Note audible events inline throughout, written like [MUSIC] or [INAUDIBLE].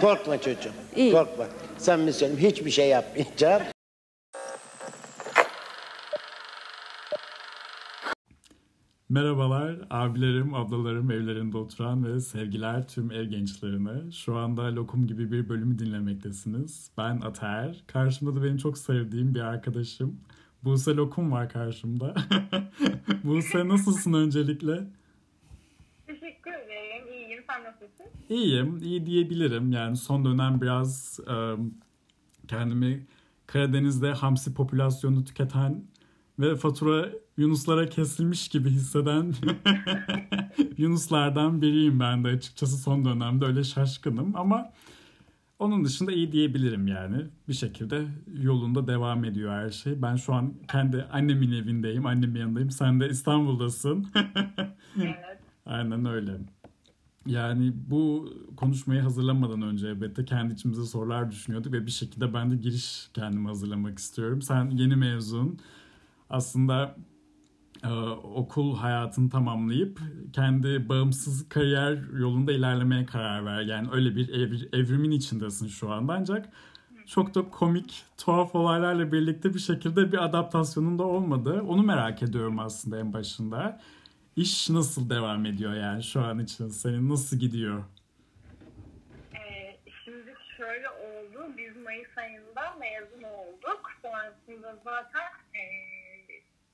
Korkma çocuğum. İyi. Korkma. Sen mi söyleyeyim hiçbir şey yapmayacağım. Merhabalar abilerim, ablalarım, evlerinde oturan ve sevgiler tüm ev gençlerine. Şu anda Lokum gibi bir bölümü dinlemektesiniz. Ben Ater. Karşımda da benim çok sevdiğim bir arkadaşım. Buse Lokum var karşımda. [LAUGHS] Buse nasılsın öncelikle? Sen nasılsın? İyiyim, iyi diyebilirim. Yani son dönem biraz e, kendimi Karadeniz'de hamsi popülasyonu tüketen ve fatura Yunuslara kesilmiş gibi hisseden [LAUGHS] Yunuslardan biriyim ben de açıkçası son dönemde öyle şaşkınım ama onun dışında iyi diyebilirim yani. Bir şekilde yolunda devam ediyor her şey. Ben şu an kendi annemin evindeyim, annemin yanındayım. Sen de İstanbul'dasın. [LAUGHS] Evet. Aynen öyle. Yani bu konuşmayı hazırlamadan önce elbette kendi içimize sorular düşünüyorduk ve bir şekilde ben de giriş kendimi hazırlamak istiyorum. Sen yeni mezun aslında e, okul hayatını tamamlayıp kendi bağımsız kariyer yolunda ilerlemeye karar ver. Yani öyle bir evr- evrimin içindesin şu anda ancak çok da komik, tuhaf olaylarla birlikte bir şekilde bir adaptasyonun da olmadı. Onu merak ediyorum aslında en başında. İş nasıl devam ediyor yani şu an için? Senin nasıl gidiyor? Ee, şimdi şöyle oldu. Biz Mayıs ayında mezun olduk. Sonrasında zaten e,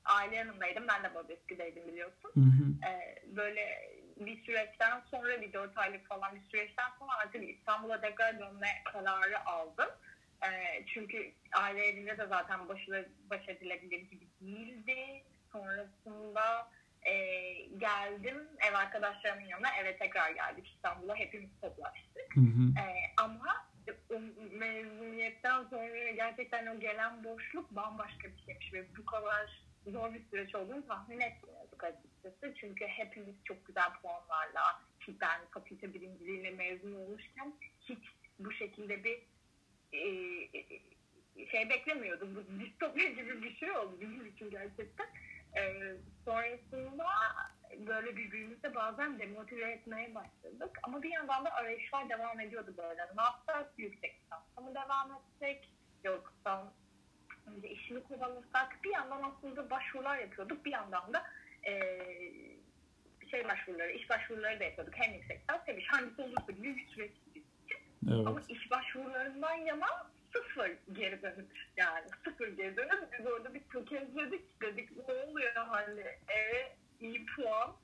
aile yanındaydım. Ben de Babeski'deydim biliyorsun. Hı hı. Ee, böyle bir süreçten sonra bir dört aylık falan bir süreçten sonra artık İstanbul'a tekrar dönme kararı aldım. Ee, çünkü aile evinde de zaten baş, baş edilebilir gibi değildi. Sonrasında e, geldim ev arkadaşlarımın yanına eve tekrar geldik İstanbul'a hepimiz toplaştık. Hı hı. Ee, ama mezuniyetten sonra gerçekten o gelen boşluk bambaşka bir şeymiş ve bu kadar zor bir süreç olduğunu tahmin etmiyorduk açıkçası. Çünkü hepimiz çok güzel puanlarla ki ben fakülte birinciliğiyle mezun olmuşken hiç bu şekilde bir e, şey beklemiyordum. Bu distopya gibi bir şey oldu bizim için gerçekten. Ee, sonrasında böyle birbirimizi bazen demotive etmeye başladık. Ama bir yandan da arayışlar devam ediyordu böyle. Ne yapsak? Yüksek lisansa mı devam etsek? Yoksa önce işini kovalasak? Bir yandan aslında başvurular yapıyorduk. Bir yandan da eee, şey başvuruları, iş başvuruları da yapıyorduk. Hem yüksek lisans hem iş. Hangisi olursa gibi bir süreç gibi. Ama Evet. iş başvurularından yana sıfır geri dönüş yani sıfır geri dönüş. Biz orada bir tökezledik dedik ne oluyor hani e, iyi puan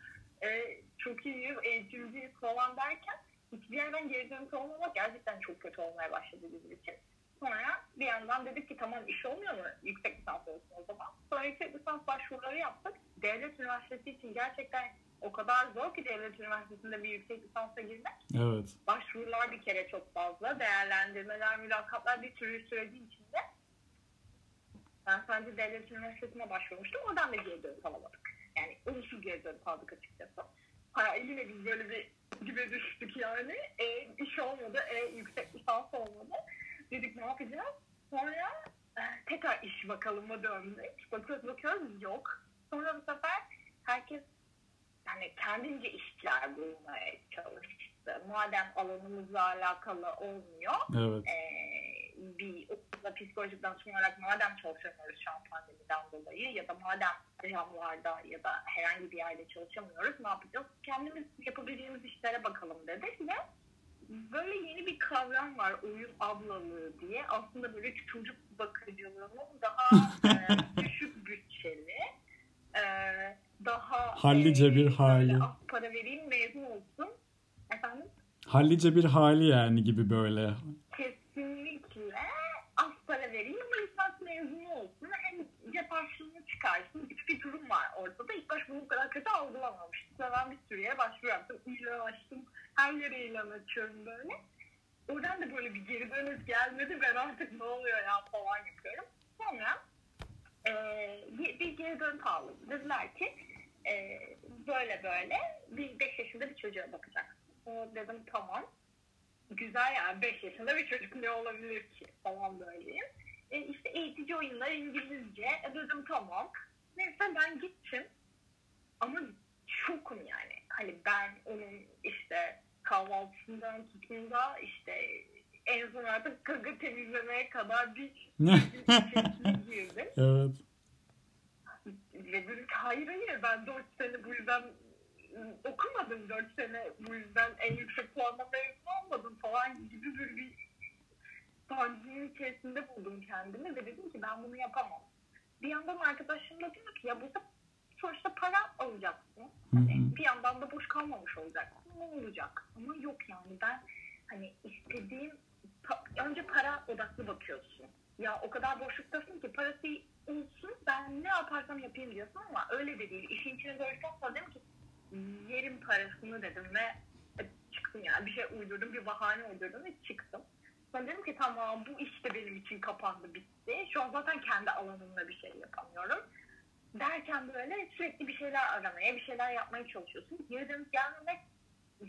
e, çok iyiyiz eğitimciyiz falan derken hiçbir yerden geri dönüş olmamak gerçekten çok kötü olmaya başladı bizim için. Sonra bir yandan dedik ki tamam iş olmuyor mu yüksek lisans olsun o zaman. Sonra yüksek lisans başvuruları yaptık. Devlet üniversitesi için gerçekten o kadar zor ki devlet üniversitesinde bir yüksek lisansa girmek Evet. başvurular bir kere çok fazla, değerlendirmeler, mülakatlar bir sürü sürecin içinde. Ben sadece devlet üniversitesine başvurmuştum. Oradan da geri dönüş alamadık. Yani olumsuz geri dönüş aldık açıkçası. Hayaliyle biz böyle bir dibe düştük yani. E, iş olmadı, e, yüksek lisans olmadı. Dedik ne yapacağız? Sonra e, tekrar iş bakalıma döndük. Bakıyoruz bakıyoruz yok. Sonra bu sefer herkes yani kendince işler bulmaya çalıştı. Madem alanımızla alakalı olmuyor, Evet. eee, bir okulda psikolojik danışman olarak madem çalışamıyoruz şu an pandemiden dolayı ya da madem camlarda ya da herhangi bir yerde çalışamıyoruz ne yapacağız? Kendimiz yapabildiğimiz işlere bakalım dedik ve böyle yeni bir kavram var oyun ablalığı diye. Aslında böyle çocuk bakıcılığının daha eee, [LAUGHS] düşük bütçeli eee, daha Hallice eee, bir hali. az para vereyim mezun olsun. Efendim? Hallice bir hali yani gibi böyle. Kesinlikle az para vereyim ama lisans mezunu olsun. Hem cep harçlığını çıkarsın. Bir, bir durum var ortada. İlk baş bunu bu kadar kötü algılamamıştım. Ben bir sürü yere başvuru yaptım. İlan açtım. Her yere ilan açıyorum böyle. Oradan da böyle bir geri dönüş gelmedi. Ben artık ne oluyor ya falan yapıyorum. Sonra bir, bir geri dönüş aldım. Dediler ki eee, böyle böyle bir 5 yaşında bir çocuğa bakacaksın. O dedim tamam güzel yani 5 yaşında bir çocuk ne olabilir ki falan böyleyim. E, işte eğitici oyunlar İngilizce. E, dedim tamam. Neyse ben gittim. Ama şokum yani. Hani ben onun işte kahvaltısından tutun da işte en son artık kaka temizlemeye kadar bir [LAUGHS] girdim. evet. Ve dedim ki hayır hayır ben 4 sene bu yüzden okumadım 4 sene bu yüzden en yüksek puanla mezun olmadım falan gibi bir, bir sancının içerisinde buldum kendimi ve dedim ki ben bunu yapamam. Bir yandan arkadaşım da diyor ki ya burada sonuçta para alacaksın. Hani bir yandan da boş kalmamış olacaksın. Ne olacak? Ama yok yani ben hani istediğim pa- önce para odaklı bakıyorsun. Ya o kadar boşluktasın ki parası olsun ben ne yaparsam yapayım diyorsun ama öyle de değil. İşin içine sonra dedim ki yerim parasını dedim ve e, çıktım yani bir şey uydurdum bir bahane uydurdum ve çıktım. Sonra dedim ki tamam bu iş de benim için kapandı bitti. Şu an zaten kendi alanımda bir şey yapamıyorum. Derken böyle sürekli bir şeyler aramaya, bir şeyler yapmaya çalışıyorsun. Geri dönüp gelmemek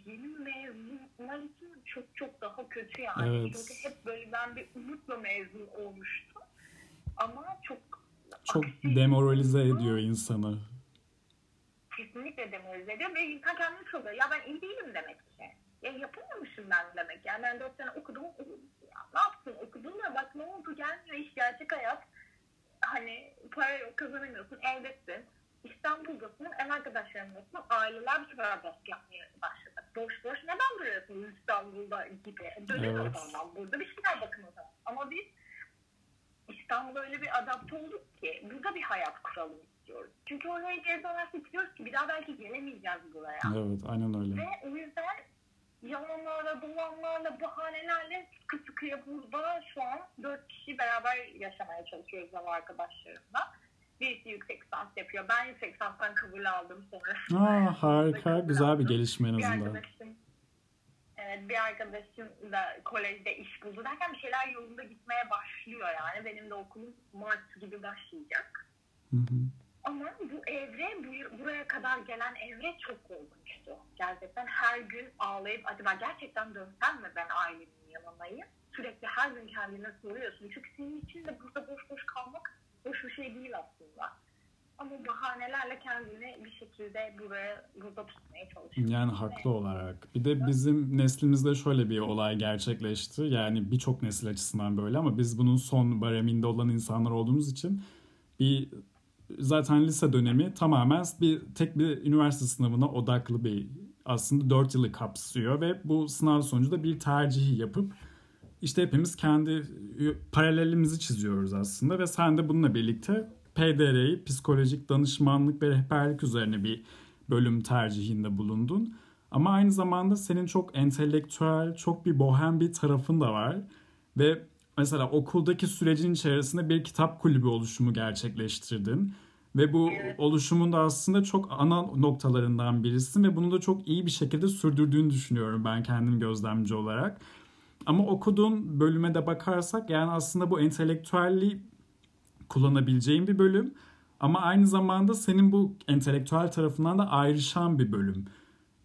yeni mezunlar için çok çok daha kötü yani. Evet. Çünkü hep böyle ben bir umutla mezun olmuştum. Ama çok Çok aksi- demoralize ediyor insanı. kesinlikle demoralize ediyor ve insan kendini çalıyor. Ya ben iyi değilim demek ki. Ya yapamamışım ben demek. Yani ben dört sene okudum. Ya ne yaptın? Okudun da bak ne oldu gelmiyor iş gerçek hayat. Hani para yok kazanamıyorsun evdesin. İstanbul'dasın, ev arkadaşlarınlasın, aileler bir sefer baskı yapmaya başladı. Boş boş neden duruyorsun İstanbul'da gibi? Dönün Evet. o zaman burada bir şeyler bakın o zaman. Ama biz İstanbul'a öyle bir adapte olduk ki burada bir hayat kuralım istiyoruz. Çünkü oraya geri dönersek biliyoruz ki bir daha belki gelemeyeceğiz buraya. Evet aynen öyle. Ve o yüzden yalanlarla, dolanlarla, bahanelerle sıkı sıkıya burada şu an dört kişi beraber yaşamaya çalışıyoruz ev arkadaşlarımla. Birisi yüksek lisans yapıyor. Ben yüksek lisanstan kabul aldım sonra. Aa, harika, güzel bir gelişme en Bir azından. arkadaşım, evet, bir arkadaşım da kolejde iş buldu derken bir şeyler yolunda gitmeye başlıyor yani. Benim de okulum Mart gibi başlayacak. Hı hı. Ama bu evre, bu, buraya kadar gelen evre çok korkunçtu. Gerçekten her gün ağlayıp acaba gerçekten dönsem mi ben ailemin yanındayım? Sürekli her gün kendine soruyorsun. Çünkü senin için de burada boş boş kalmak hoş bir şey değil aslında. Ama bahanelerle kendini bir şekilde buraya burada tutmaya çalışıyorsun. Yani haklı olarak. Bir de bizim neslimizde şöyle bir olay gerçekleşti. Yani birçok nesil açısından böyle ama biz bunun son bareminde olan insanlar olduğumuz için bir zaten lise dönemi tamamen bir tek bir üniversite sınavına odaklı bir aslında 4 yılı kapsıyor ve bu sınav sonucu da bir tercihi yapıp işte hepimiz kendi paralelimizi çiziyoruz aslında ve sen de bununla birlikte PDR'yi psikolojik danışmanlık ve rehberlik üzerine bir bölüm tercihinde bulundun. Ama aynı zamanda senin çok entelektüel, çok bir bohem bir tarafın da var. Ve mesela okuldaki sürecin içerisinde bir kitap kulübü oluşumu gerçekleştirdin. Ve bu Evet. oluşumun da aslında çok ana noktalarından birisin ve bunu da çok iyi bir şekilde sürdürdüğünü düşünüyorum ben kendim gözlemci olarak. Ama okuduğun bölüme de bakarsak yani aslında bu entelektüelliği kullanabileceğin bir bölüm. Ama aynı zamanda senin bu entelektüel tarafından da ayrışan bir bölüm.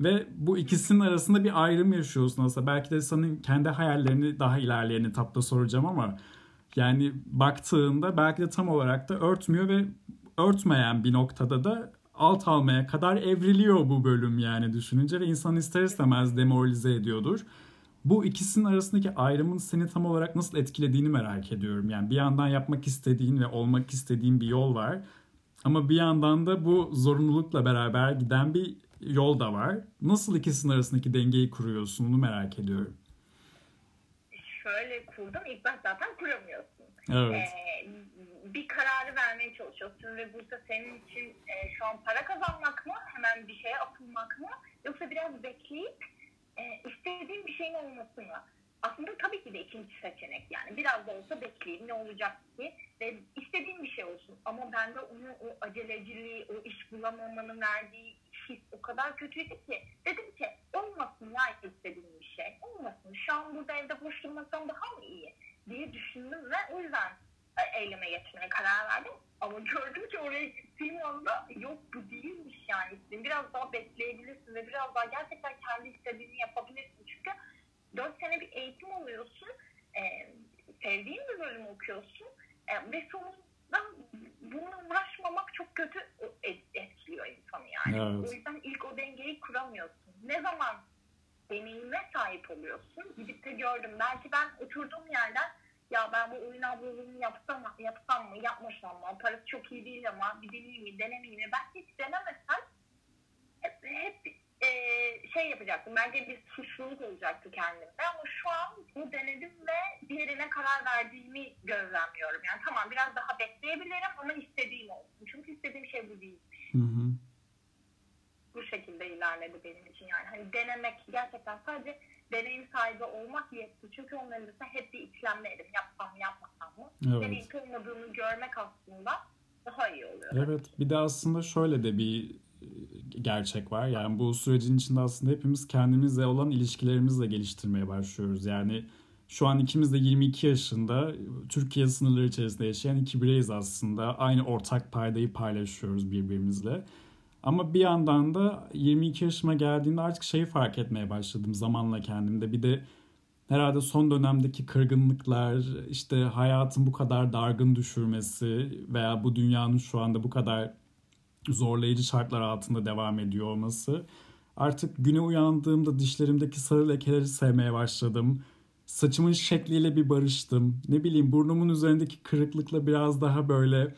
Ve bu ikisinin arasında bir ayrım yaşıyorsun aslında. Belki de senin kendi hayallerini daha ilerleyen etapta soracağım ama yani baktığında belki de tam olarak da örtmüyor ve örtmeyen bir noktada da alt almaya kadar evriliyor bu bölüm yani düşününce ve insan ister istemez demoralize ediyordur. Bu ikisinin arasındaki ayrımın seni tam olarak nasıl etkilediğini merak ediyorum. Yani bir yandan yapmak istediğin ve olmak istediğin bir yol var. Ama bir yandan da bu zorunlulukla beraber giden bir yol da var. Nasıl ikisinin arasındaki dengeyi kuruyorsun onu merak ediyorum. Şöyle kurdum. İlk baş zaten kuramıyorsun. Evet. Ee, bir kararı vermeye çalışıyorsun ve burada senin için e, şu an para kazanmak mı, hemen bir şeye atılmak mı, yoksa biraz bekleyip e, istediğin bir şeyin olması mı? Aslında tabii ki de ikinci seçenek yani. Biraz da olsa bekleyeyim ne olacak ki? Ve istediğim bir şey olsun. Ama bende onu o aceleciliği, o iş bulamamanın verdiği his o kadar kötüydü ki. Dedim ki olmasın ya istediğim bir şey. Olmasın. Şu an burada evde boş durmasam daha mı iyi? diye düşündüm ve o yüzden eyleme geçmeye karar verdim. Ama gördüm ki oraya gittiğim anda yok bu değilmiş yani. Biraz daha bekleyebilirsin ve biraz daha gerçekten kendi istediğini yapabilirsin. Çünkü 4 sene bir eğitim alıyorsun. E, sevdiğin bir bölüm okuyorsun. E, ve sonunda bununla uğraşmamak çok kötü et- etkiliyor insanı yani. Evet. O yüzden ilk o dengeyi kuramıyorsun. Ne zaman deneyime sahip oluyorsun. Gidip de gördüm. Belki ben oturduğum yerden ya ben bu oyun ablalığını yapsam, yapsam mı, yapmasam mı, parası çok iyi değil ama bir deneyeyim mi, denemeyeyim mi? Ben hiç denemesem hep, hep e, şey yapacaktım. Bence bir suçluluk olacaktı kendimde. Ama şu an bunu denedim ve diğerine karar verdiğimi gözlemliyorum. Yani tamam biraz daha bekleyebilirim ama istediğim olsun. Çünkü istediğim şey bu değil. Hı hı. Bu şekilde ilerledi benim için yani. Hani denemek gerçekten sadece deneyim sahibi olmak yetti. Çünkü onların dışında hep bir içlemleydim. Yapsam mı yapmasam mı? Evet. Deneyip olmadığını görmek aslında daha iyi oluyor. Evet bir de aslında şöyle de bir e, gerçek var. Yani bu sürecin içinde aslında hepimiz kendimizle olan ilişkilerimizle geliştirmeye başlıyoruz. Yani şu an ikimiz de 22 yaşında Türkiye sınırları içerisinde yaşayan iki bireyiz aslında. Aynı ortak paydayı paylaşıyoruz birbirimizle. Ama bir yandan da 22 yaşıma geldiğimde artık şeyi fark etmeye başladım zamanla kendimde. Bir de herhalde son dönemdeki kırgınlıklar, işte hayatın bu kadar dargın düşürmesi veya bu dünyanın şu anda bu kadar zorlayıcı şartlar altında devam ediyor olması. Artık güne uyandığımda dişlerimdeki sarı lekeleri sevmeye başladım. Saçımın şekliyle bir barıştım. Ne bileyim burnumun üzerindeki kırıklıkla biraz daha böyle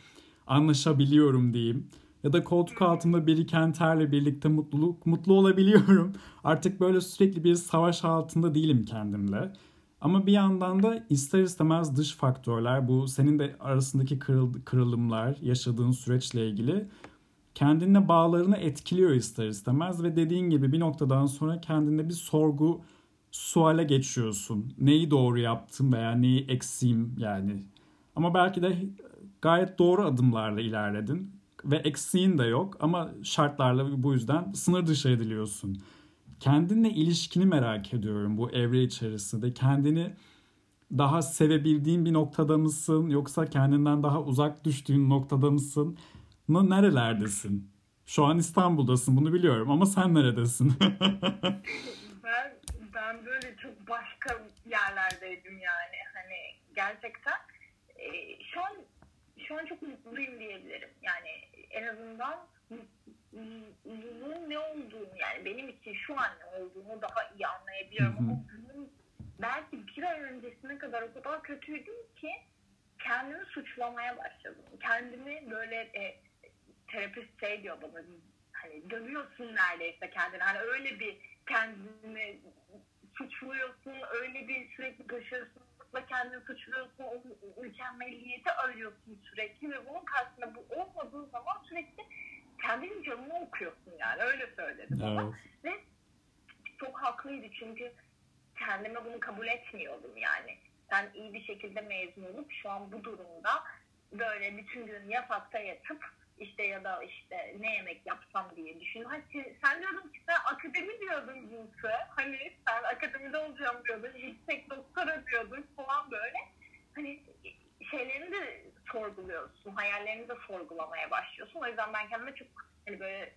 anlaşabiliyorum diyeyim. Ya da koltuk altımda biriken terle birlikte mutluluk mutlu olabiliyorum. [LAUGHS] Artık böyle sürekli bir savaş altında değilim kendimle. Ama bir yandan da ister istemez dış faktörler, bu senin de arasındaki kırıl, kırılımlar, yaşadığın süreçle ilgili kendinle bağlarını etkiliyor ister istemez ve dediğin gibi bir noktadan sonra kendinde bir sorgu suale geçiyorsun. Neyi doğru yaptım veya neyi eksiğim yani. Ama belki de gayet doğru adımlarla ilerledin ve eksiğin de yok ama şartlarla bu yüzden sınır dışı ediliyorsun. Kendinle ilişkini merak ediyorum bu evre içerisinde. Kendini daha sevebildiğin bir noktada mısın yoksa kendinden daha uzak düştüğün noktada mısın? Nerelerdesin? Şu an İstanbul'dasın bunu biliyorum ama sen neredesin? [LAUGHS] ben ben böyle çok başka yerlerdeydim yani hani gerçekten e, şu an şu an çok mutluyum diyebilirim yani en azından mutluluğun ne olduğunu yani benim için şu an ne olduğunu daha iyi anlayabiliyorum. Ama bunun belki bir ay öncesine kadar o kadar kötüydüm ki kendimi suçlamaya başladım. Kendimi böyle e, terapist şey diyor bana hani dövüyorsun neredeyse kendini. Hani öyle bir kendini suçluyorsun öyle bir sürekli başarısızlıkla kendini suçluyorsun o mükemmeliyeti arıyorsun sürekli ve bunun karşısında bu olmadığı zaman sürekli kendinin canını okuyorsun yani öyle söyledim evet. ama ve çok haklıydı çünkü kendime bunu kabul etmiyordum yani sen iyi bir şekilde mezun olup şu an bu durumda böyle bütün gün yatakta yatıp işte ya da işte ne yemek yapsam diye düşün. Hadi sen diyordun ki sen akademi diyordun Gülse. Hani sen akademide olacağım diyordun. Yüksek doktora diyordun falan böyle. Hani şeylerini de sorguluyorsun. Hayallerini de sorgulamaya başlıyorsun. O yüzden ben kendime çok hani böyle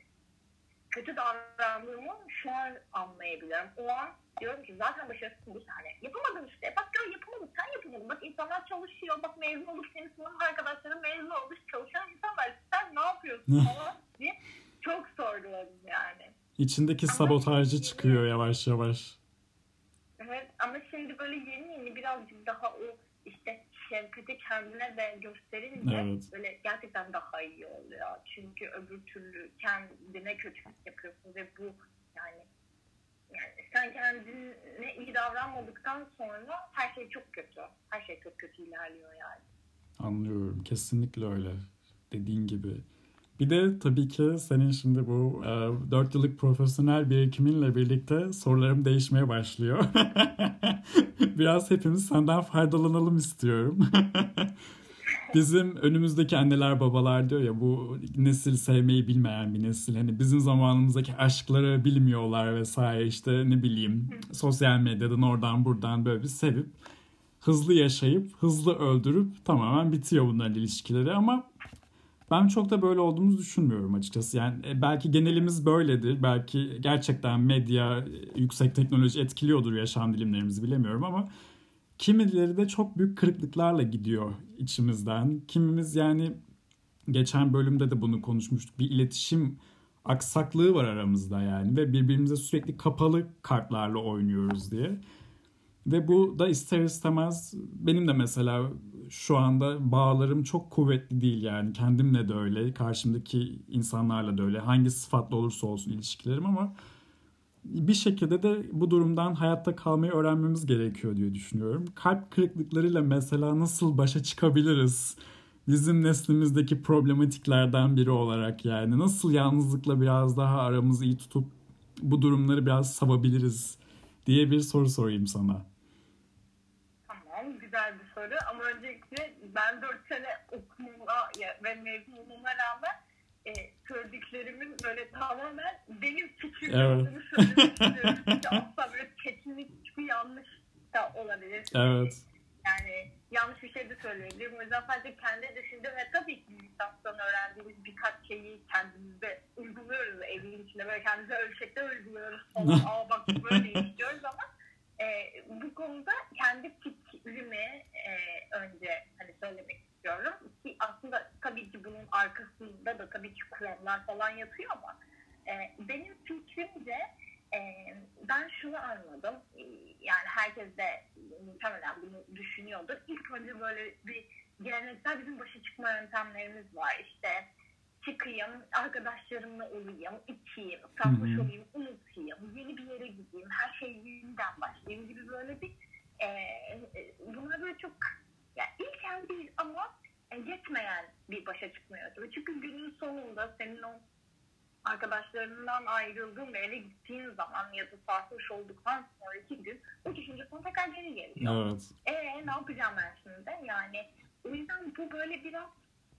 kötü davrandığımı şu an anlayabiliyorum. O an diyorum ki zaten başarısızsın bu sene. Yapamadın işte. Bak gör yapamadın. Sen yapamadın. Bak insanlar çalışıyor. Bak mezun olup senin sınıf arkadaşların mezun olmuş çalışan yapıyorsun falan diye çok sorguladım yani. İçindeki ama sabotajcı şimdi, çıkıyor yavaş yavaş. Evet ama şimdi böyle yeni yeni birazcık daha o işte şefkati kendine de gösterince evet. böyle gerçekten daha iyi oluyor. Çünkü öbür türlü kendine kötülük yapıyorsun ve bu yani yani sen kendine iyi davranmadıktan sonra her şey çok kötü. Her şey çok kötü ilerliyor yani. Anlıyorum. Kesinlikle öyle. Dediğin gibi. Bir de tabii ki senin şimdi bu e, 4 yıllık profesyonel birikiminle birlikte sorularım değişmeye başlıyor. [LAUGHS] Biraz hepimiz senden faydalanalım istiyorum. [LAUGHS] bizim önümüzdeki anneler babalar diyor ya bu nesil sevmeyi bilmeyen bir nesil. Hani bizim zamanımızdaki aşkları bilmiyorlar vesaire işte ne bileyim sosyal medyadan oradan buradan böyle bir sevip hızlı yaşayıp hızlı öldürüp tamamen bitiyor bunların ilişkileri ama ben çok da böyle olduğumuzu düşünmüyorum açıkçası. Yani e, belki genelimiz böyledir. Belki gerçekten medya, yüksek teknoloji etkiliyordur yaşam dilimlerimizi bilemiyorum ama kimileri de çok büyük kırıklıklarla gidiyor içimizden. Kimimiz yani geçen bölümde de bunu konuşmuştuk. Bir iletişim aksaklığı var aramızda yani ve birbirimize sürekli kapalı kartlarla oynuyoruz diye. Ve bu da ister istemez benim de mesela şu anda bağlarım çok kuvvetli değil yani kendimle de öyle karşımdaki insanlarla da öyle hangi sıfatla olursa olsun ilişkilerim ama bir şekilde de bu durumdan hayatta kalmayı öğrenmemiz gerekiyor diye düşünüyorum. Kalp kırıklıklarıyla mesela nasıl başa çıkabiliriz? Bizim neslimizdeki problematiklerden biri olarak yani nasıl yalnızlıkla biraz daha aramızı iyi tutup bu durumları biraz savabiliriz diye bir soru sorayım sana. Tamam güzel bir soru ama öncelikle ben 4 sene okumama ve mezun olmama rağmen e, söylediklerimin böyle tamamen benim fikrim Evet. olduğunu söylemek istiyorum. Asla böyle teknik hiçbir yanlış da olabilir. Evet. Yani yanlış bir şey de söyleyebilirim. O yüzden sadece kendi düşündüm ve tabii ki lisanstan öğrendiğimiz birkaç şeyi kendimizde uyguluyoruz evin içinde. Böyle kendimize ölçekte uyguluyoruz. [LAUGHS] Aa bak böyle diyoruz ama e, bu konuda kendi fikrimi e, önce hani söylemek istiyorum. Ki aslında tabii ki bunun arkasında da tabii ki kuramlar falan yatıyor ama e, benim fikrimce e, ben şunu anladım. E, yani herkes de muhtemelen bunu düşünüyordur. İlk önce böyle bir geleneksel bizim başa çıkma yöntemlerimiz var. İşte çıkayım, arkadaşlarımla olayım, içeyim, sarhoş olayım, unutayım, yeni bir yere gideyim, her şey yeniden başlayayım gibi böyle bir e, çok ya ilkel değil ama e, yetmeyen bir başa yöntemi. Çünkü günün sonunda senin o arkadaşlarından ayrıldığın ve eve gittiğin zaman ya da sarhoş olduktan sonraki gün o düşünce sana tekrar geri geliyor. Evet. Ee ne yapacağım ben şimdi? Yani o yüzden bu böyle biraz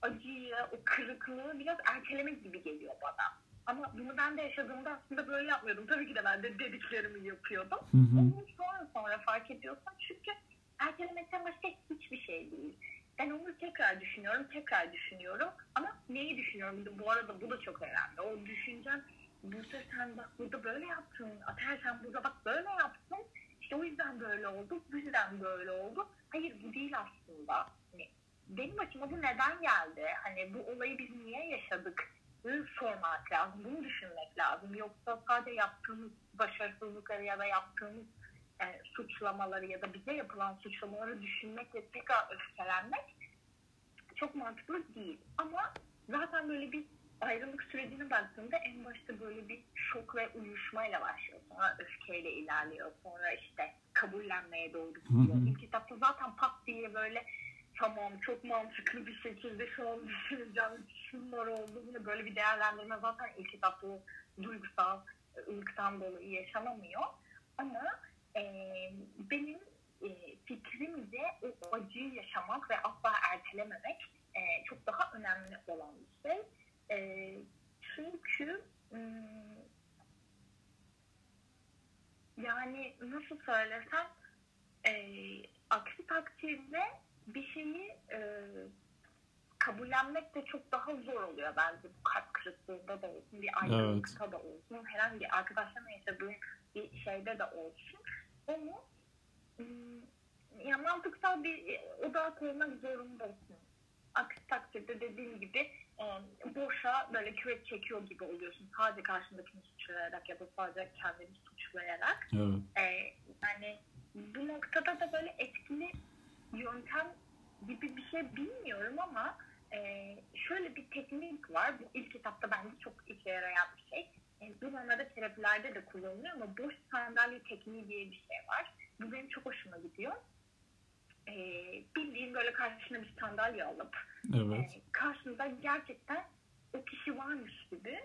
acıyı, o kırıklığı biraz ertelemek gibi geliyor bana. Ama bunu ben de yaşadığımda aslında böyle yapmıyordum. Tabii ki de ben de dediklerimi yapıyordum. Hı hı. Onu sonra sonra fark ediyorsun. Çünkü ertelemekten başka hiçbir şey değil. Ben onu tekrar düşünüyorum, tekrar düşünüyorum. Ama neyi düşünüyorum? Bu arada bu da çok önemli. O düşüncen, burada sen bak burada böyle yaptın, Ater sen burada bak böyle yaptın. İşte o yüzden böyle oldu, bu yüzden böyle oldu. Hayır bu değil aslında. Hani benim başıma bu neden geldi? Hani bu olayı biz niye yaşadık? Bunu sormak lazım, bunu düşünmek lazım. Yoksa sadece yaptığımız başarısızlıkları ya da yaptığımız e, suçlamaları ya da bize yapılan suçlamaları düşünmek ve tekrar öfkelenmek çok mantıklı değil. Ama zaten böyle bir ayrılık sürecine baktığında en başta böyle bir şok ve uyuşmayla başlıyor. Sonra öfkeyle ilerliyor. Sonra işte kabullenmeye doğru gidiyor. İlk kitapta zaten pat diye böyle tamam çok mantıklı bir şekilde şu an düşüneceğim şunlar oldu. Yine böyle bir değerlendirme zaten ilk kitapta o duygusal ılıktan dolayı yaşanamıyor. Ama e, benim e, fikrimce o acıyı yaşamak ve asla ertelememek e, çok daha önemli olan bir şey. E, çünkü hmm, yani nasıl söylesem e, aksi takdirde bir şeyi e, kabullenmek de çok daha zor oluyor bence bu kalp kırıklığında da olsun, bir ayrılıkta da olsun, herhangi arkadaşlarla yaşadığım bir şeyde de olsun. Onu ım, ya mantıksal bir odağa koymak zorundasın. Aksi takdirde dediğim gibi e, boşa böyle kürek çekiyor gibi oluyorsun. Sadece karşındakini suçlayarak ya da sadece kendini suçlayarak. Evet. E, yani bu noktada da böyle etkili yöntem gibi bir şey bilmiyorum ama e, şöyle bir teknik var. Bu ilk kitapta bence çok işe yarayan bir şey. Bu normalde terapilerde de kullanılıyor ama boş sandalye tekniği diye bir şey var. Bu benim çok hoşuma gidiyor. E, bildiğin böyle karşına bir sandalye alıp Evet. e, karşında gerçekten o kişi varmış gibi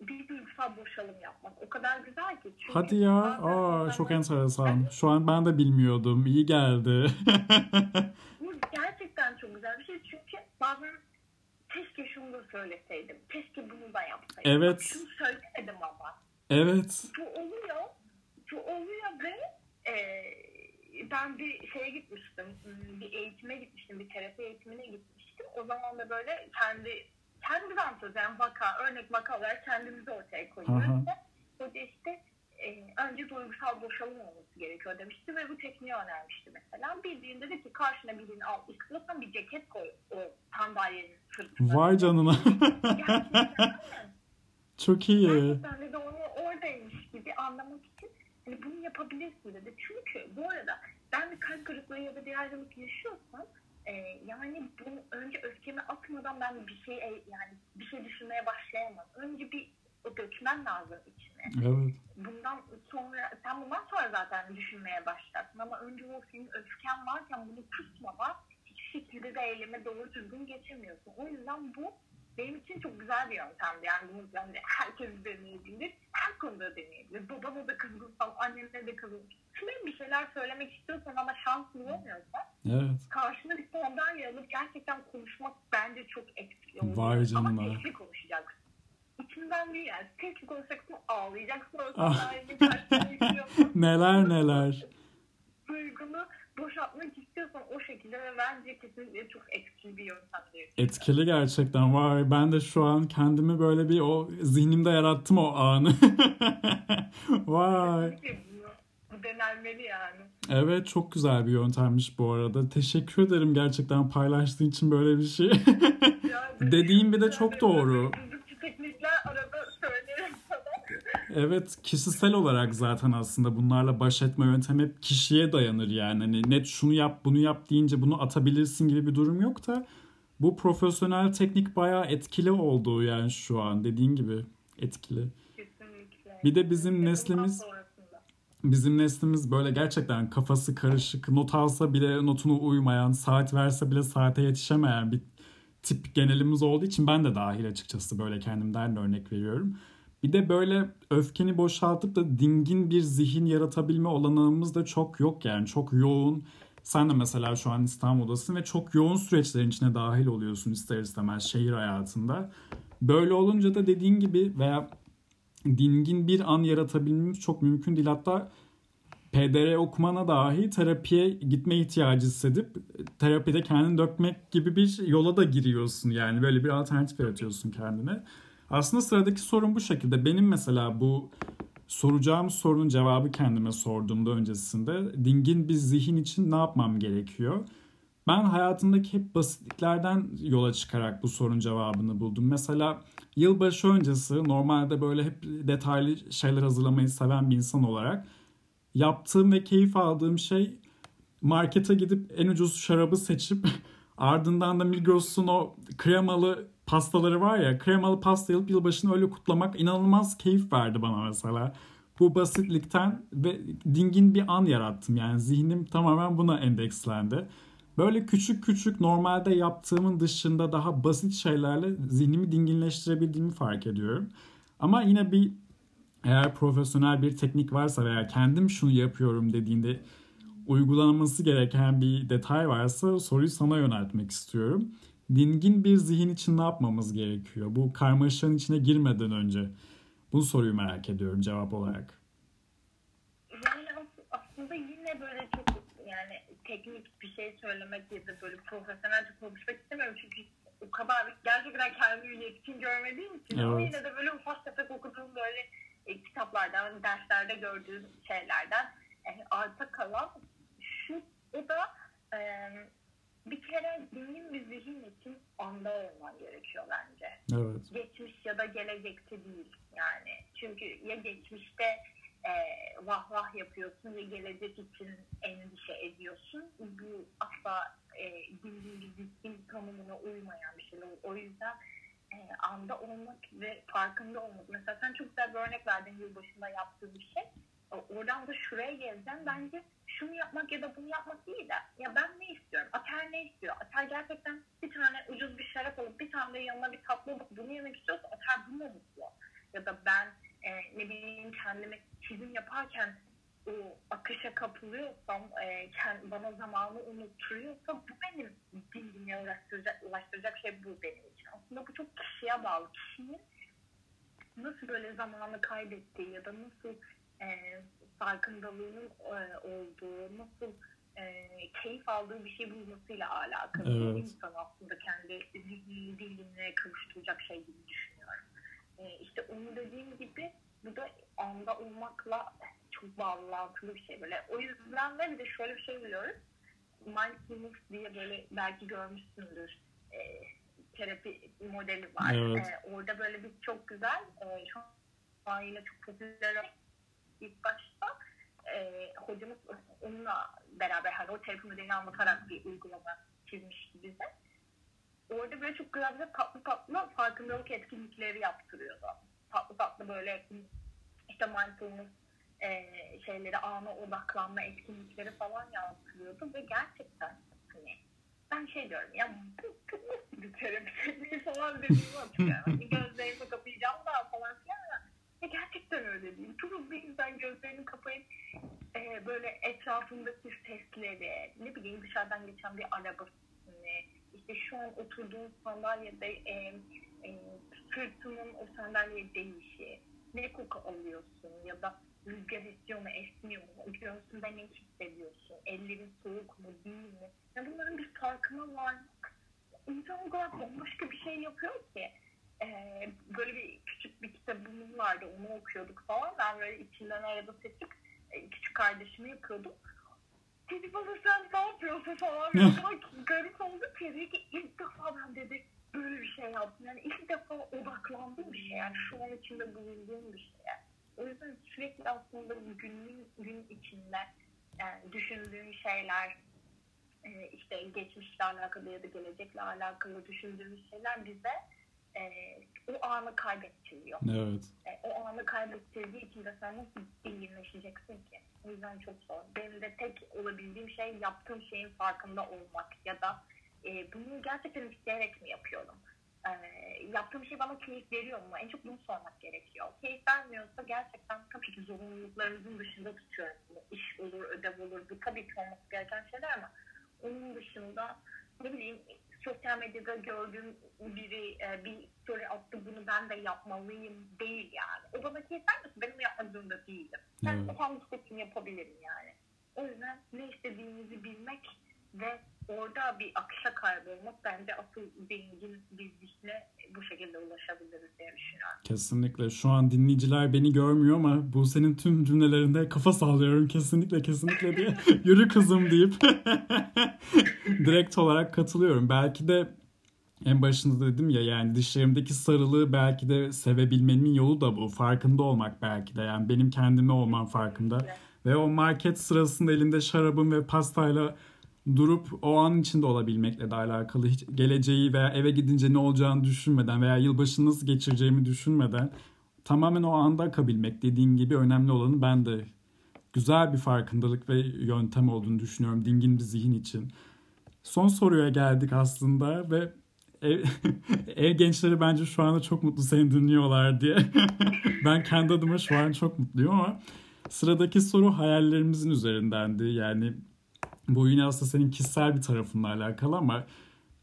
bir duygusal boşalım yapmak. O kadar güzel ki. Çünkü Hadi ya. Aa çok enteresan. Şu an ben de bilmiyordum. İyi geldi. [LAUGHS] Bu gerçekten çok güzel bir şey çünkü bazen keşke şunu da söyleseydim. Keşke bunu da yapsaydım. Evet. Şunu. Evet. Bu oluyor. Bu oluyor ve e, ben bir şeye gitmiştim. hmm, Bir eğitime gitmiştim. Bir terapi eğitimine gitmiştim. O zaman da böyle kendi kendi anlatıyoruz. Yani vaka, örnek vaka olarak kendimizi ortaya koyuyoruz. Da işte e, önce duygusal boşalım olması gerekiyor demişti ve bu tekniği önermişti mesela. Bildiğin dedi ki karşına birini al, istiyorsan bir ceket koy o sandalyenin sırtına. Vay canına. [LAUGHS] Çok iyi. Gerçekten de onu oradaymış gibi anlamak için hani bunu yapabilirsin dedi. Çünkü bu arada ben bir kalp kırıklığı ya da bir ayrılık yaşıyorsam e, yani bunu önce öfkemi atmadan ben bir şey yani bir şey düşünmeye başlayamam. Önce bir o dökmen lazım içine. Evet. Bundan sonra sen bundan sonra zaten düşünmeye başlarsın ama önce o senin öfken varken bunu tutmadan hiçbir şekilde de eyleme doğru düzgün geçemiyorsun. O yüzden bu benim için çok güzel bir yöntemdi. Yani bunu yani herkes deneyebilir. Her konuda deneyebilir. Babana da kızgınsam, annene de kızgınsam. Kime bir şeyler söylemek istiyorsan ama şans bulamıyorsan Evet. karşına bir sandalye alıp gerçekten konuşmak bence çok etkili olur. Vay canına. Ama sesli konuşacaksın. İçinden değil yani. Sesli konuşacaksın, ağlayacaksın. O Ah. [LAUGHS] Neler neler. Duygunu boşaltmak istiyorsan o şekilde ve bence kesinlikle çok etkili bir yöntem diye Etkili gerçekten. Vay ben de şu an kendimi böyle bir o zihnimde yarattım o anı. [LAUGHS] Vay. Bu, denenmeli yani. Evet çok güzel bir yöntemmiş bu arada. Teşekkür ederim gerçekten paylaştığın için böyle bir şey. [LAUGHS] Dediğin bir de çok doğru. Çocukçu teknikler arada söylerim sana. Evet kişisel olarak zaten aslında bunlarla baş etme yöntemi hep kişiye dayanır yani. Hani net şunu yap bunu yap deyince bunu atabilirsin gibi bir durum yok da bu profesyonel teknik bayağı etkili oldu yani şu an dediğin gibi etkili. Kesinlikle. Bir de bizim Bundan neslimiz bizim neslimiz böyle gerçekten kafası karışık, not alsa bile notunu uymayan, saat verse bile saate yetişemeyen bir tip genelimiz olduğu için ben de dahil açıkçası böyle kendimden de örnek veriyorum. Bir de böyle öfkeni boşaltıp da dingin bir zihin yaratabilme olanağımız da çok yok yani çok yoğun. Sen de mesela şu an İstanbul'dasın ve çok yoğun süreçlerin içine dahil oluyorsun ister istemez şehir hayatında. Böyle olunca da dediğin gibi veya dingin bir an yaratabilmemiz çok mümkün değil. Hatta PDR okumana dahi terapiye gitme ihtiyacı hissedip terapide kendini dökmek gibi bir yola da giriyorsun. Yani böyle bir alternatif yaratıyorsun kendine. Aslında sıradaki sorun bu şekilde. Benim mesela bu soracağım sorunun cevabı kendime sorduğumda öncesinde dingin bir zihin için ne yapmam gerekiyor? Ben hayatımdaki hep basitliklerden yola çıkarak bu sorun cevabını buldum. Mesela yılbaşı öncesi normalde böyle hep detaylı şeyler hazırlamayı seven bir insan olarak yaptığım ve keyif aldığım şey markete gidip en ucuz şarabı seçip [LAUGHS] ardından da Migros'un o kremalı pastaları var ya kremalı pasta alıp yılbaşını öyle kutlamak inanılmaz keyif verdi bana mesela. Bu basitlikten ve dingin bir an yarattım yani zihnim tamamen buna endekslendi. Böyle küçük küçük normalde yaptığımın dışında daha basit şeylerle zihnimi dinginleştirebildiğimi fark ediyorum. Ama yine bir eğer profesyonel bir teknik varsa veya kendim şunu yapıyorum dediğinde uygulanması gereken bir detay varsa soruyu sana yöneltmek istiyorum. Dingin bir zihin için ne yapmamız gerekiyor? Bu karmaşanın içine girmeden önce. Bu soruyu merak ediyorum cevap olarak. Yani as- aslında yine böyle çok yani teknik bir şey söylemek ya da böyle profesyonelce konuşmak istemiyorum çünkü o kadar gerçekten kendimi yetkin görmediğim için ama Evet. yine de böyle ufak tefek okuduğum böyle e, kitaplardan, derslerde gördüğüm şeylerden e, arta kalan şu o da e, bir kere dingin bir zihin için anda olman gerekiyor bence Evet. geçmiş ya da gelecekte değil yani. Çünkü ya geçmişte e, vah vah yapıyorsun ya gelecek için endişe ediyorsun. Bu asla e, bir zihin tanımına uymayan bir şey. O yüzden e, anda olmak ve farkında olmak. Mesela sen çok güzel bir örnek verdin yılbaşında yaptığın bir şey. Oradan da şuraya geleceğim. Bence şunu yapmak ya da bunu yapmak değil de ya ben ne istiyorum? Ater ne istiyor? Ater gerçekten bir tane ucuz bir şarap alıp bir tane de yanına bir tatlı alıp bunu yemek istiyorsa Ater bununla mutlu. Ya da ben e, ne bileyim kendimi çizim yaparken o akışa kapılıyorsam, e, kend- bana zamanı unutturuyorsa bu benim bilgime ulaştıracak, ulaştıracak şey bu benim için. Aslında bu çok kişiye bağlı. Kişinin nasıl böyle zamanı kaybettiği ya da nasıl e, farkındalığının e, olduğu, nasıl e, keyif aldığı bir şey bulmasıyla alakalı. Evet. Bir insan aslında kendi zihnini, diline kavuşturacak şey gibi düşünüyorum. E, işte onu dediğim gibi bu da anda olmakla çok bağlantılı bir şey böyle. O yüzden de bir de şöyle bir şey biliyoruz. Mindfulness diye böyle belki görmüşsündür. E, terapi modeli var. Evet. Ee, orada böyle bir çok güzel e, şu an yine çok popüler ilk başta e, hocamız onunla beraber hani o terapi modelini anlatarak bir uygulama çizmişti bize. Orada böyle çok güzel tatlı tatlı farkındalık etkinlikleri yaptırıyordu. Tatlı tatlı böyle işte mindfulness e, şeyleri, ana odaklanma etkinlikleri falan yaptırıyordu ve gerçekten hani ben şey diyorum ya bu, bu nasıl bir terapi [LAUGHS] falan dediğimi hatırlıyorum. Hani gözlerimi kapayacağım ya gerçekten öyle değil. Çok bir insan gözlerini kapayıp e, böyle etrafındaki sesleri, ne bileyim dışarıdan geçen bir arabasını, işte şu an oturduğun sandalyede e, e, sırtının o sandalye değişi, ne koku alıyorsun ya da rüzgar esiyor mu, esmiyor mu, göğsünde ne hissediyorsun, ellerin soğuk mu, değil mi? Ya bunların bir farkına varmak, insan o kadar bambaşka bir şey yapıyor ki. Ee, böyle bir küçük bir kitabımız vardı, onu okuyorduk falan. Ben böyle içinden arada seçip e, küçük kardeşime yapıyordum. Dedi bana sen ne yapıyorsun falan. Ya, garip oldu ki dedi ki ilk defa ben dedi böyle bir şey yaptım. Yani ilk defa odaklandığım bir şey. Yani şu an içinde bulunduğum bir şey. O yüzden sürekli aslında günün gün içinde yani düşündüğün şeyler e, işte geçmişle alakalı ya da gelecekle alakalı düşündüğümüz şeyler bize e, o anı kaybettiriyor. Evet. E, o anı kaybettirdiği için de sen nasıl bilginleşeceksin ki? O yüzden çok zor. Benim de tek olabildiğim şey yaptığım şeyin farkında olmak ya da e, bunu gerçekten isteyerek mi yapıyorum? E, yaptığım şey bana keyif veriyor mu? En çok bunu sormak gerekiyor. Keyif vermiyorsa gerçekten tabii ki zorunluluklarımızın dışında tutuyorum. İş olur, ödev olur. Bu tabii ki olması gereken şeyler ama onun dışında ne bileyim sosyal medyada gördüğüm biri e, bir story attı bunu ben de yapmalıyım değil yani. O bana keyif vermiyorsa benim yapmak zorunda değilim. Ben Evet. kendi istediğimi yapabilirim yani. O yüzden ne istediğimizi bilmek ve orada bir akışa kaybolmak bence asıl bir zihne bu şekilde ulaşabiliriz diye düşünüyorum. Kesinlikle. Şu an dinleyiciler beni görmüyor ama bu senin tüm cümlelerinde kafa sallıyorum kesinlikle kesinlikle diye. [LAUGHS] Yürü kızım deyip [LAUGHS] direkt olarak katılıyorum. Belki de en başında dedim ya yani dişlerimdeki sarılığı belki de sevebilmemin yolu da bu. Farkında olmak belki de. Yani benim kendime olmam farkında. Ve o market sırasında elinde şarabım ve pastayla durup o an içinde olabilmekle de alakalı. Hiç geleceği veya eve gidince ne olacağını düşünmeden veya yılbaşını nasıl geçireceğimi düşünmeden tamamen o anda akabilmek dediğin gibi önemli olanı ben de güzel bir farkındalık ve yöntem olduğunu düşünüyorum dingin bir zihin için. Son soruya geldik aslında ve ev, [LAUGHS] ev gençleri bence şu anda çok mutlu seni dinliyorlar diye. [LAUGHS] ben kendi adıma şu an çok mutluyum ama sıradaki soru hayallerimizin üzerindendi. Yani bu yine aslında senin kişisel bir tarafınla alakalı ama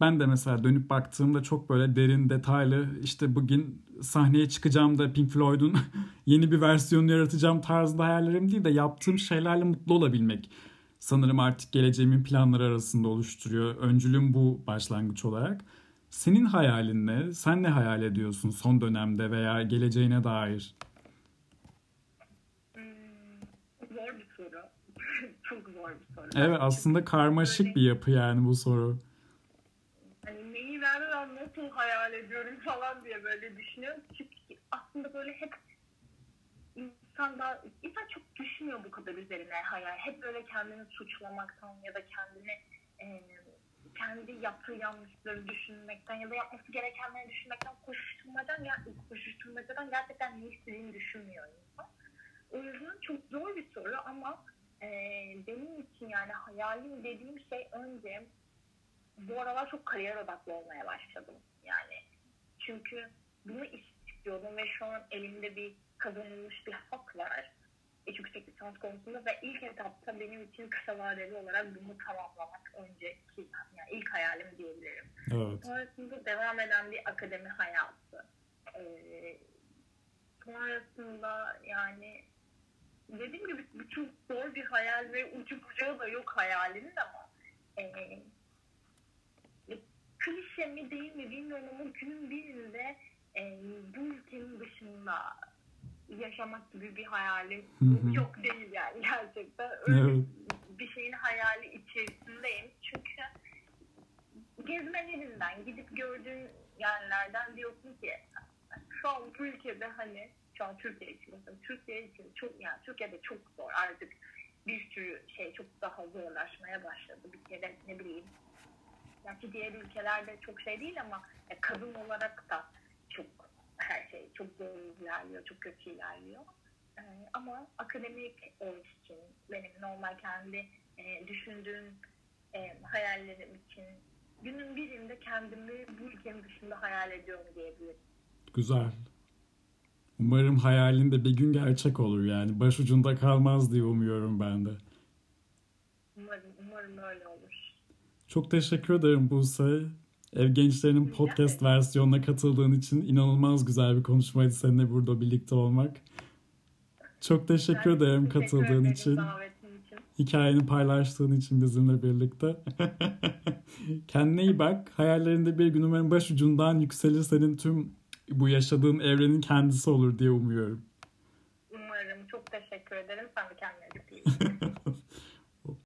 ben de mesela dönüp baktığımda çok böyle derin, detaylı işte bugün sahneye çıkacağım da Pink Floyd'un [LAUGHS] yeni bir versiyonunu yaratacağım tarzında hayallerim değil de yaptığım şeylerle mutlu olabilmek sanırım artık geleceğimin planları arasında oluşturuyor. Öncülüm bu başlangıç olarak. Senin hayalin ne? Sen ne hayal ediyorsun son dönemde veya geleceğine dair? Hmm, zor bir soru. Çok zor bir soru. Evet aslında karmaşık bir yapı yani bu soru. hani neyi nereden nasıl hayal ediyorum falan diye böyle düşünüyorum. Çünkü aslında böyle hep insan da insan çok düşünmüyor bu kadar üzerine hayal. Hep böyle kendini suçlamaktan ya da kendini e, kendi yaptığı yanlışları düşünmekten ya da yapması gerekenleri düşünmekten koşuşturmadan ya koşuşturmacadan gerçekten ne istediğini düşünmüyor insan. O yüzden çok zor bir soru ama e, benim için yani hayalim dediğim şey önce bu aralar çok kariyer odaklı olmaya başladım. Yani çünkü bunu istiyordum ve şu an elimde bir kazanılmış bir hak var. İç yüksek lisans konusunda ve ilk etapta benim için kısa vadeli olarak bunu tamamlamak önceki yani ilk hayalim diyebilirim. Evet. Sonrasında devam eden bir akademi hayatı. Ee, sonrasında yani dediğim gibi bu çok zor bir hayal ve ucu bucağı da yok hayalimin ama e, klişe mi değil mi bilmiyorum ama günün birinde e, bu ülkenin dışında yaşamak gibi bir hayalim yok değil yani gerçekten. Öyle Evet. bir şeyin hayali içerisindeyim. Çünkü gezmelerinden, gidip gördüğün yerlerden diyorsun ki şu an bu ülkede hani şu an Türkiye için mesela Türkiye için çok yani Türkiye'de çok zor artık bir sürü şey çok daha zorlaşmaya başladı. Bir kere ne bileyim Gerçi diğer ülkelerde çok şey değil ama e, kadın olarak da çok her şey çok zor ilerliyor, çok kötü ilerliyor. E, ama akademik için benim normal kendi e, düşündüğüm e, hayallerim için günün birinde kendimi bu ülkenin dışında hayal ediyorum diyebilirim. Güzel. Umarım hayalin de bir gün gerçek olur yani. Başucunda kalmaz diye umuyorum ben de. Umarım, umarım öyle olur. Çok teşekkür ederim Buse. Ev Gençlerinin podcast versiyonuna katıldığın için inanılmaz güzel bir konuşmaydı seninle burada birlikte olmak. Çok teşekkür Ben ederim teşekkür katıldığın ederim için. için. Hikayeni paylaştığın için bizimle birlikte. [LAUGHS] Kendine iyi bak. Hayallerinde bir gün umarım başucundan yükselir senin tüm bu yaşadığın evrenin kendisi olur diye umuyorum. Umarım. Çok teşekkür ederim. Sen de kendine dikkat. [LAUGHS]